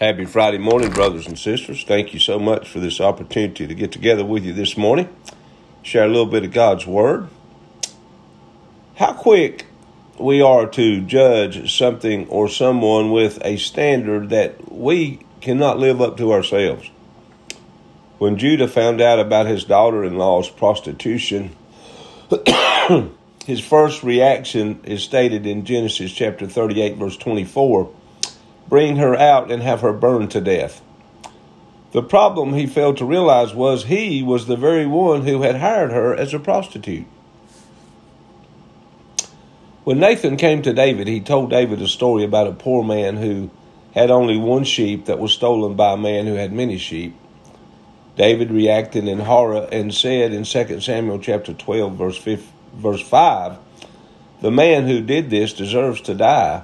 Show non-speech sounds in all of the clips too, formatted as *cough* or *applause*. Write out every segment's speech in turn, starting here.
Happy Friday morning, brothers and sisters. Thank you so much for this opportunity to get together with you this morning, share a little bit of God's Word. How quick we are to judge something or someone with a standard that we cannot live up to ourselves. When Judah found out about his daughter in law's prostitution, *coughs* his first reaction is stated in Genesis chapter 38, verse 24 bring her out and have her burned to death. The problem he failed to realize was he was the very one who had hired her as a prostitute. When Nathan came to David, he told David a story about a poor man who had only one sheep that was stolen by a man who had many sheep. David reacted in horror and said in 2 Samuel chapter 12 verse 5, verse 5, "The man who did this deserves to die."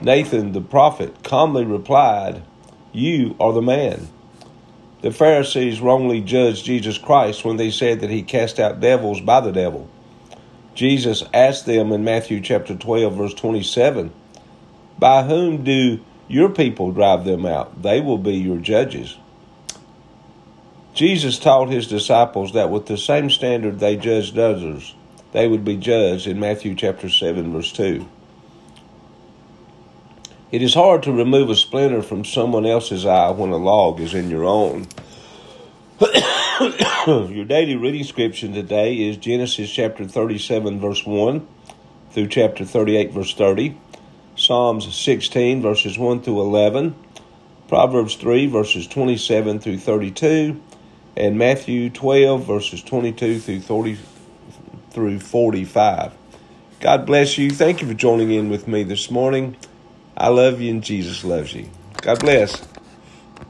Nathan the prophet calmly replied, You are the man. The Pharisees wrongly judged Jesus Christ when they said that he cast out devils by the devil. Jesus asked them in Matthew chapter 12 verse 27, By whom do your people drive them out? They will be your judges. Jesus taught his disciples that with the same standard they judged others, they would be judged in Matthew chapter 7 verse 2. It is hard to remove a splinter from someone else's eye when a log is in your own. *coughs* your daily reading scripture today is Genesis chapter 37, verse 1 through chapter 38, verse 30, Psalms 16, verses 1 through 11, Proverbs 3, verses 27 through 32, and Matthew 12, verses 22 through 30 through 45. God bless you. Thank you for joining in with me this morning. I love you and Jesus loves you. God bless.